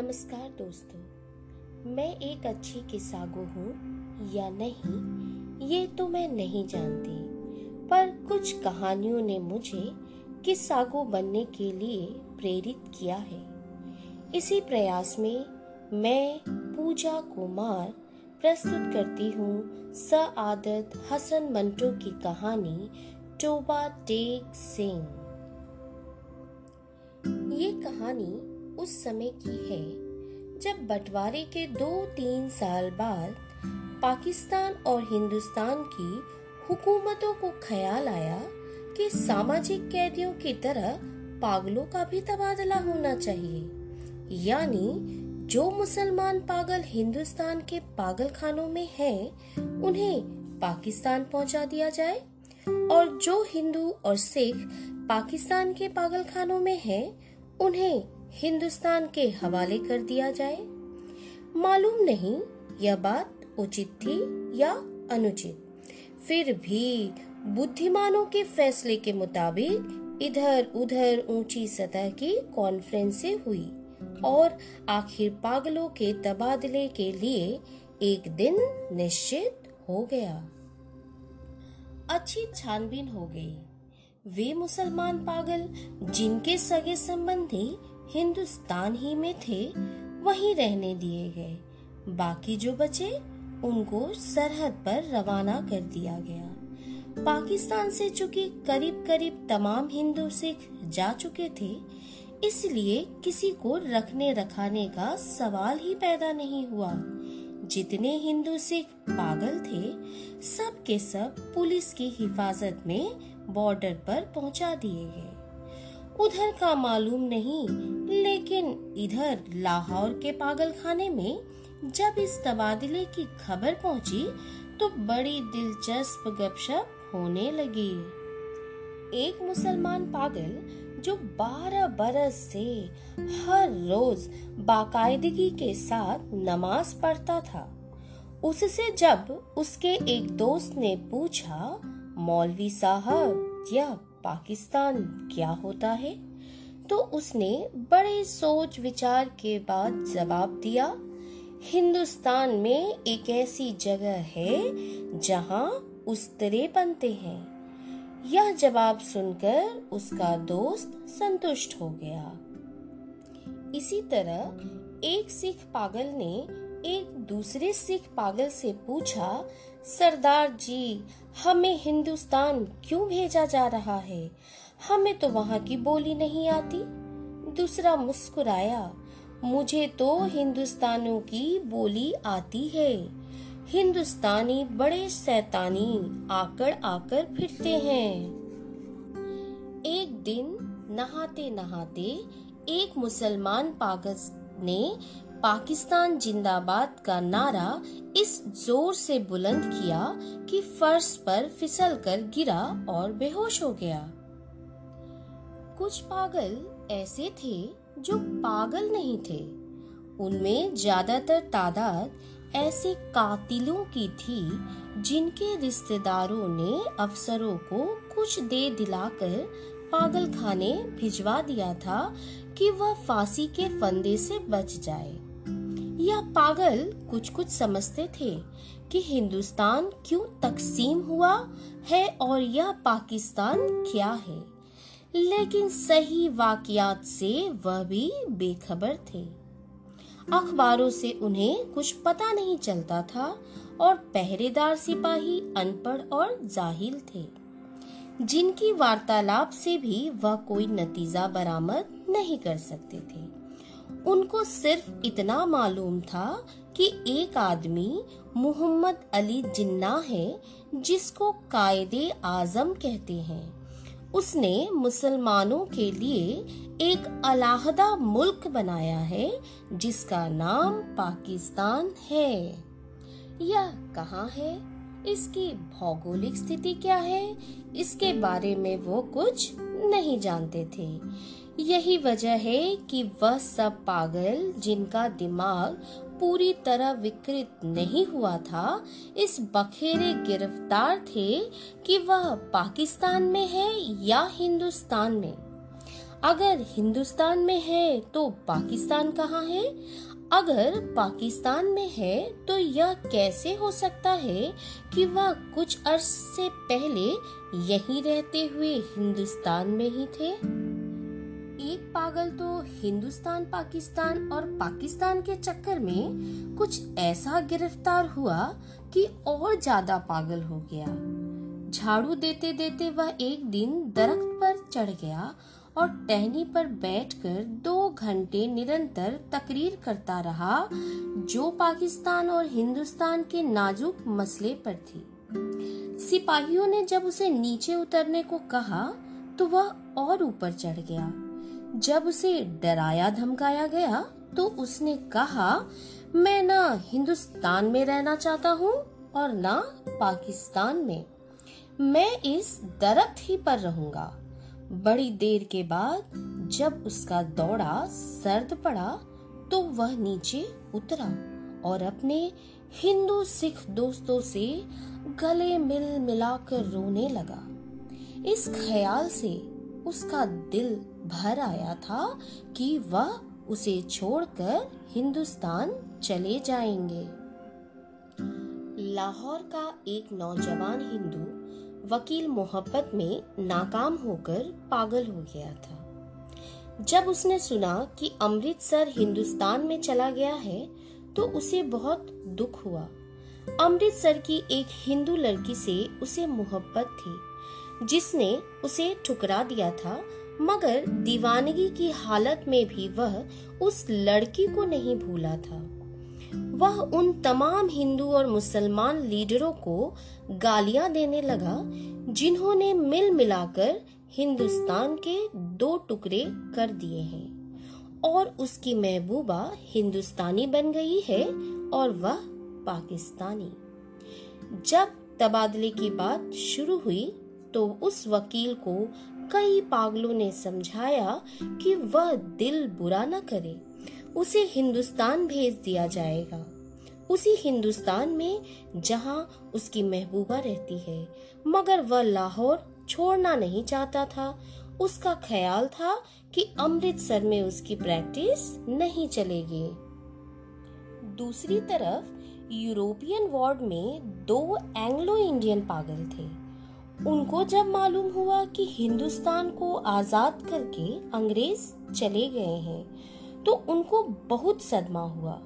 नमस्कार दोस्तों, मैं एक अच्छी किसागो हूँ या नहीं, ये तो मैं नहीं जानती। पर कुछ कहानियों ने मुझे किसागो बनने के लिए प्रेरित किया है। इसी प्रयास में मैं पूजा कुमार प्रस्तुत करती हूँ सआदत हसन मंटो की कहानी टोबा टेक सिंह ये कहानी उस समय की है जब बंटवारे के दो तीन साल बाद पाकिस्तान और हिंदुस्तान की हुकूमतों को ख्याल आया कि सामाजिक कैदियों की तरह पागलों का भी तबादला होना चाहिए। यानी जो मुसलमान पागल हिंदुस्तान के पागल खानों में हैं, उन्हें पाकिस्तान पहुँचा दिया जाए? और जो हिंदू और सिख पाकिस्तान के पागल खानों में हैं, उन्हें हिंदुस्तान के हवाले कर दिया जाए। मालूम नहीं यह बात उचित थी या अनुचित। फिर भी बुद्धिमानों के फैसले के मुताबिक इधर उधर ऊँची सतह की कॉन्फ्रेंसें हुई और आखिर पागलों के तबादले के लिए एक दिन निश्चित हो गया। अच्छी छानबीन हो गई। वे मुसलमान पागल जिनके सगे संबंधी हिंदुस्तान ही में थे, वहीं रहने दिए गए। बाकी जो बचे, उनको सरहद पर रवाना कर दिया गया। पाकिस्तान से चुके करीब करीब तमाम हिंदू सिख जा चुके थे, इसलिए किसी को रखने रखाने का सवाल ही पैदा नहीं हुआ। जितने हिंदू सिख पागल थे, सब के सब पुलिस की हिफाजत में बॉर्डर पर पहुँचा दिए गए। उधर का मालूम नहीं, लेकिन इधर लाहौर के पागल खाने में जब इस तबादले की खबर पहुँची तो बड़ी दिलचस्प गपशप होने लगी। एक मुसलमान पागल जो बारह बरस से हर रोज बाकायदगी के साथ नमाज़ पढ़ता था, उससे जब उसके एक दोस्त ने पूछा, मौलवी साहब, यह पाकिस्तान क्या होता है? तो उसने बड़े सोच विचार के बाद जवाब दिया, हिंदुस्तान में एक ऐसी जगह है जहाँ उस्तरे बनते हैं। यह जवाब सुनकर उसका दोस्त संतुष्ट हो गया। इसी तरह एक सिख पागल ने एक दूसरे सिख पागल से पूछा सरदार जी, हमें हिंदुस्तान क्यों भेजा जा रहा है? हमें तो वहाँ की बोली नहीं आती। दूसरा मुस्कुराया, मुझे तो हिंदुस्तानों की बोली आती है। हिंदुस्तानी बड़े सैतानी आकर आकर फिरते हैं। एक दिन नहाते नहाते एक मुसलमान पागल ने पाकिस्तान जिंदाबाद का नारा इस ज़ोर से बुलंद किया कि फर्श पर फिसल कर गिरा और बेहोश हो गया। कुछ पागल ऐसे थे जो पागल नहीं थे। उनमें ज़्यादातर तादाद ऐसे कातिलों की थी जिनके रिश्तेदारों ने अफसरों को कुछ दे दिलाकर पागल खाने भिजवा दिया था कि वह फांसी के फंदे से बच जाए। यह पागल कुछ कुछ समझते थे कि हिंदुस्तान क्यों तकसीम हुआ है और यह पाकिस्तान क्या है। लेकिन सही वाकयात से वह भी बेखबर थे। अखबारों से उन्हें कुछ पता नहीं चलता था और पहरेदार सिपाही, अनपढ़ और जाहिल थे। जिनकी वार्तालाप से भी वह कोई नतीजा बरामद नहीं कर सकते थे। उनको सिर्फ़ इतना मालूम था कि एक आदमी मोहम्मद अली जिन्ना है, जिसको कायदे आज़म कहते हैं। उसने मुसलमानों के लिए एक अलाहदा मुल्क बनाया है, जिसका नाम पाकिस्तान है। यह कहाँ है? इसकी भौगोलिक स्थिति क्या है? इसके बारे में वो कुछ नहीं जानते थे। यही वजह है कि वह सब पागल जिनका दिमाग पूरी तरह विकृत नहीं हुआ था, इस बखेरे गिरफ़्तार थे कि वह पाकिस्तान में है या हिंदुस्तान में। अगर हिंदुस्तान में है तो पाकिस्तान कहाँ है? अगर पाकिस्तान में है तो यह कैसे हो सकता है कि वह कुछ अर्स पहले यहीं रहते हुए हिंदुस्तान में ही थे? एक पागल तो हिंदुस्तान, पाकिस्तान और पाकिस्तान के चक्कर में कुछ ऐसा गिरफ़्तार हुआ कि और ज़्यादा पागल हो गया। झाड़ू देते देते वह एक दिन दरख्त पर चढ़ गया और टहनी पर बैठकर दो घंटे निरंतर तकरीर करता रहा, जो पाकिस्तान और हिंदुस्तान के नाजुक मसले पर थी। सिपाहियों ने जब उसे नीचे उतरने को कहा तो वह और ऊपर चढ़ गया। जब उसे डराया, धमकाया गया तो उसने कहा, मैं ना हिंदुस्तान में रहना चाहता हूँ और ना पाकिस्तान में। मैं इस दरख्त ही पर रहूँगा। बड़ी देर के बाद जब उसका दौड़ा, सर्द पड़ा तो वह नीचे उतरा और अपने हिंदू सिख दोस्तों से गले मिल मिलाकर रोने लगा। इस ख्याल से उसका दिल भर आया था कि वह उसे छोड़कर हिंदुस्तान चले जाएँगे। लाहौर का एक नौजवान हिंदू वकील मोहब्बत में नाकाम होकर पागल हो गया था। जब उसने सुना कि अमृतसर हिंदुस्तान में चला गया है तो उसे बहुत दुख हुआ। अमृतसर की एक हिंदू लड़की से उसे मोहब्बत थी, जिसने उसे ठुकरा दिया था, मगर दीवानगी की हालत में भी वह उस लड़की को नहीं भूला था। वह उन तमाम हिंदू और मुसलमान लीडरों को गालियाँ देने लगा, जिन्होंने मिल मिलाकर हिंदुस्तान के दो टुकड़े कर दिए हैं। और उसकी महबूबा हिंदुस्तानी बन गई है और वह पाकिस्तानी। जब तबादले की बात शुरू हुई तो उस वकील को कई पागलों ने समझाया कि वह दिल बुरा न करे। उसे हिंदुस्तान भेज दिया जाएगा। उसी हिंदुस्तान में जहाँ उसकी महबूबा रहती है। मगर वह लाहौर छोड़ना नहीं चाहता था। उसका ख्याल था कि अमृतसर में उसकी प्रैक्टिस नहीं चलेगी। दूसरी तरफ़, यूरोपियन वार्ड में दो एंग्लो इंडियन पागल थे। उनको जब मालूम हुआ कि हिंदुस्तान को आज़ाद करके अंग्रेज़ चले गए हैं तो उनको बहुत सदमा हुआ।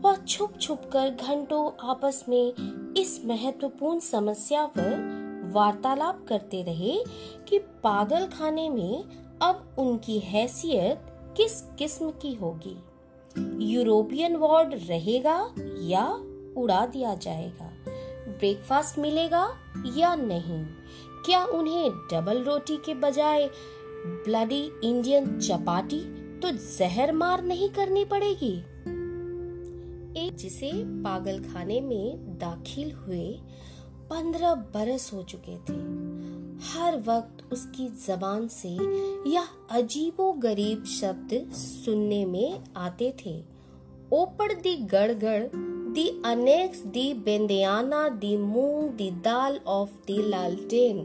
वह छुप छुप कर घंटों आपस में इस महत्वपूर्ण समस्या पर वार्तालाप करते रहे कि पागल खाने में अब उनकी हैसियत किस किस्म की होगी। यूरोपियन वार्ड रहेगा या उड़ा दिया जाएगा? ब्रेकफास्ट मिलेगा या नहीं? क्या उन्हें डबल रोटी के बजाय ब्लडी इंडियन चपाटी तो जहर मार नहीं करनी पड़ेगी। एक जिसे पागल खाने में दाखिल हुए पंद्रह बरस हो चुके थे। हर वक्त उसकी जबान से यह अजीबो गरीब शब्द सुनने में आते थे। ओपड़ दी गड़गड़, दी अनेक्स, दी बेंदियाना, दी मूंग, दी दाल ऑफ़ दी लालटेन।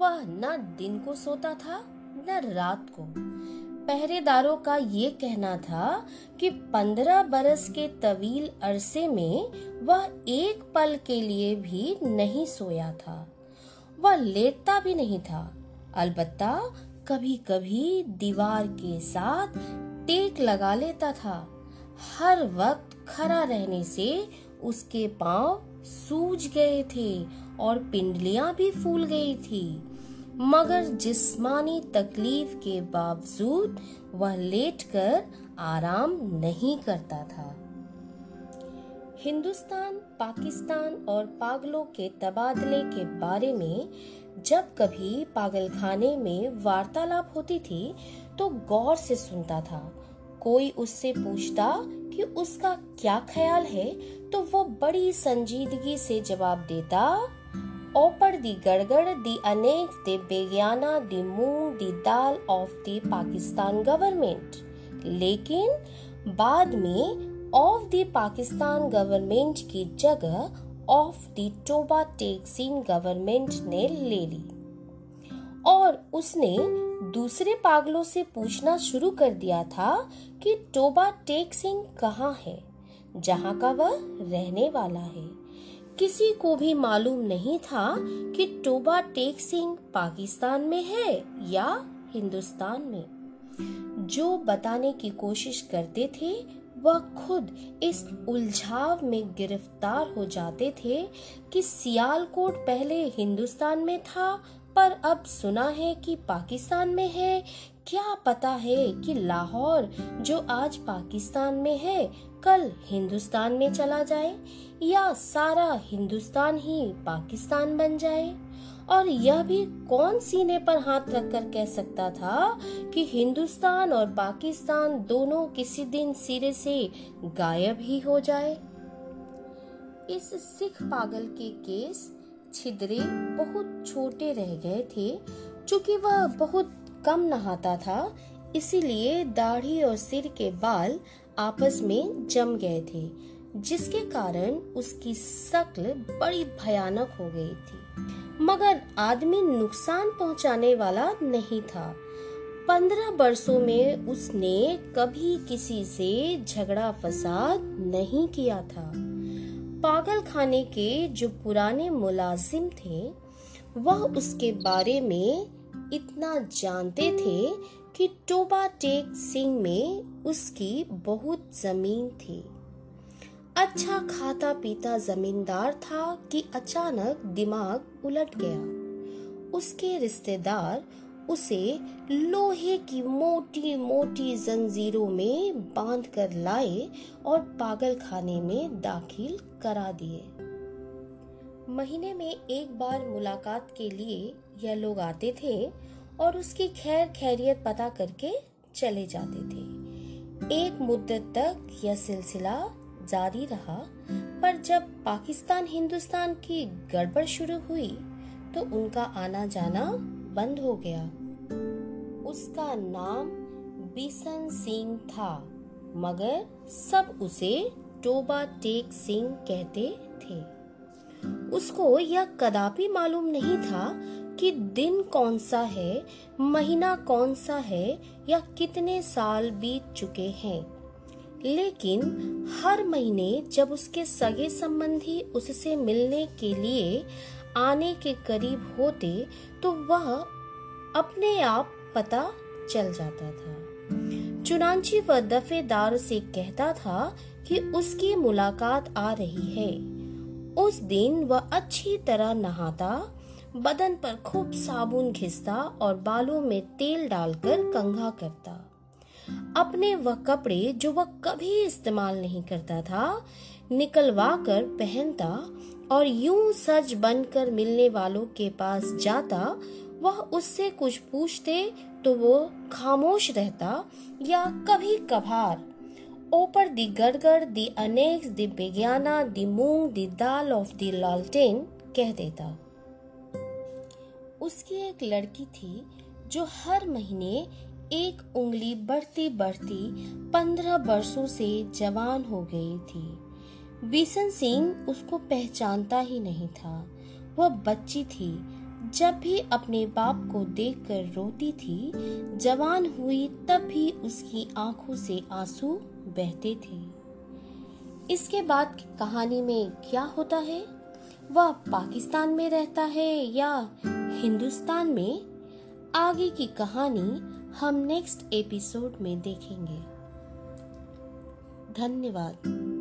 वह न दिन को सोता था, न रात को। पहरेदारों का ये कहना था कि पंद्रह बरस के तवील अरसे में वह एक पल के लिए भी नहीं सोया था। वह लेटता भी नहीं था। अलबत्ता कभी कभी दीवार के साथ टेक लगा लेता था। हर वक्त खड़ा रहने से उसके पाँव सूज गए थे और पिंडलियाँ भी फूल गई थी। मगर जिस्मानी तकलीफ़ के बावजूद वह लेटकर आराम नहीं करता था। हिंदुस्तान, पाकिस्तान और पागलों के तबादले के बारे में जब कभी पागलखाने में वार्तालाप होती थी तो गौर से सुनता था। कोई उससे पूछता कि उसका क्या ख्याल है तो वो बड़ी संजीदगी से जवाब देता ओपर दी गड़गड़ दी अनेक दी बेगियाना दी मूंग दी दाल ऑफ़ दी पाकिस्तान गवर्नमेंट लेकिन बाद में ऑफ़ दी पाकिस्तान गवर्नमेंट की जगह of the Toba Tek Singh government ने ले ली। और उसने दूसरे पागलों से पूछना शुरू कर दिया था कि टोबा टेक सिंह कहाँ है, जहाँ का वह रहने वाला है। किसी को भी मालूम नहीं था कि टोबा टेक सिंह पाकिस्तान में है या हिंदुस्तान में। जो बताने की कोशिश करते थे, वह खुद इस उलझाव में गिरफ़्तार हो जाते थे कि सियालकोट पहले हिंदुस्तान में था, पर अब सुना है कि पाकिस्तान में है क्या पता है कि लाहौर, जो आज पाकिस्तान में है, कल हिंदुस्तान में चला जाए, या सारा हिंदुस्तान ही पाकिस्तान बन जाए? और यह भी कौन सीने पर हाथ रखकर कह सकता था कि हिंदुस्तान और पाकिस्तान दोनों किसी दिन सिरे से गायब ही हो जाए? इस सिख पागल के केस छिद्रे बहुत छोटे रह गए थे, चूँकि वह बहुत कम नहाता था, इसीलिए दाढ़ी और सिर के बाल आपस में जम गए थे, जिसके कारण उसकी शक्ल बड़ी भयानक हो गई थी। मगर आदमी नुकसान पहुँचाने वाला नहीं था। पंद्रह वर्षों में उसने कभी किसी से झगड़ा फसाद नहीं किया था। पागल खाने के जो पुराने मुलाजिम थे, वह उसके बारे में इतना जानते थे कि टोबा टेक सिंह में उसकी बहुत ज़मीन थी। अच्छा खाता पीता जमींदार था कि अचानक दिमाग उलट गया। उसके रिश्तेदार उसे लोहे की मोटी मोटी जंजीरों में बाँध कर लाए और पागल खाने में दाखिल करा दिए। महीने में एक बार मुलाकात के लिए यह लोग आते थे और उसकी खैर खैरियत पता करके चले जाते थे। एक मुद्दत तक यह सिलसिला जारी रहा, पर जब पाकिस्तान हिंदुस्तान की गड़बड़ शुरू हुई तो उनका आना जाना बंद हो गया। उसका नाम बिसन सिंह था, मगर सब उसे टोबा टेक सिंह कहते थे। उसको यह कदापि मालूम नहीं था कि दिन कौन सा है, महीना कौन सा है, या कितने साल बीत चुके हैं। लेकिन हर महीने जब उसके सगे संबंधी उससे मिलने के लिए आने के करीब होते तो वह अपने आप पता चल जाता था। चुनाची व दफेदार से कहता था कि उसकी मुलाकात आ रही है। उस दिन वह अच्छी तरह नहाता बदन पर खूब साबुन घिसता और बालों में तेल डालकर कंघा करता। अपने वह कपड़े जो वह कभी इस्तेमाल नहीं करता था निकलवा कर पहनता और यूँ सज बनकर मिलने वालों के पास जाता, वह उससे कुछ पूछते तो वो खामोश रहता या कभी कभार। ऊपर दी गड़गड़, दी अनेक्स दी बेज्ञाना दी मूंग, दी दाल ऑफ़ दी लालटेन कह देता। उसकी एक लड़की थी जो हर महीने एक उंगली बढ़ती बढ़ती पंद्रह वर्षों से जवान हो गई थी। बिशन सिंह उसको पहचानता ही नहीं था। वह बच्ची थी। जब भी अपने बाप को देखकर रोती थी, जवान हुई तब भी उसकी आँखों से आँसू बहते थे। इसके बाद की कहानी में क्या होता है? वह पाकिस्तान में रहता है या हिंदुस्तान में आगे की कहानी हम नेक्स्ट एपिसोड में देखेंगे। धन्यवाद।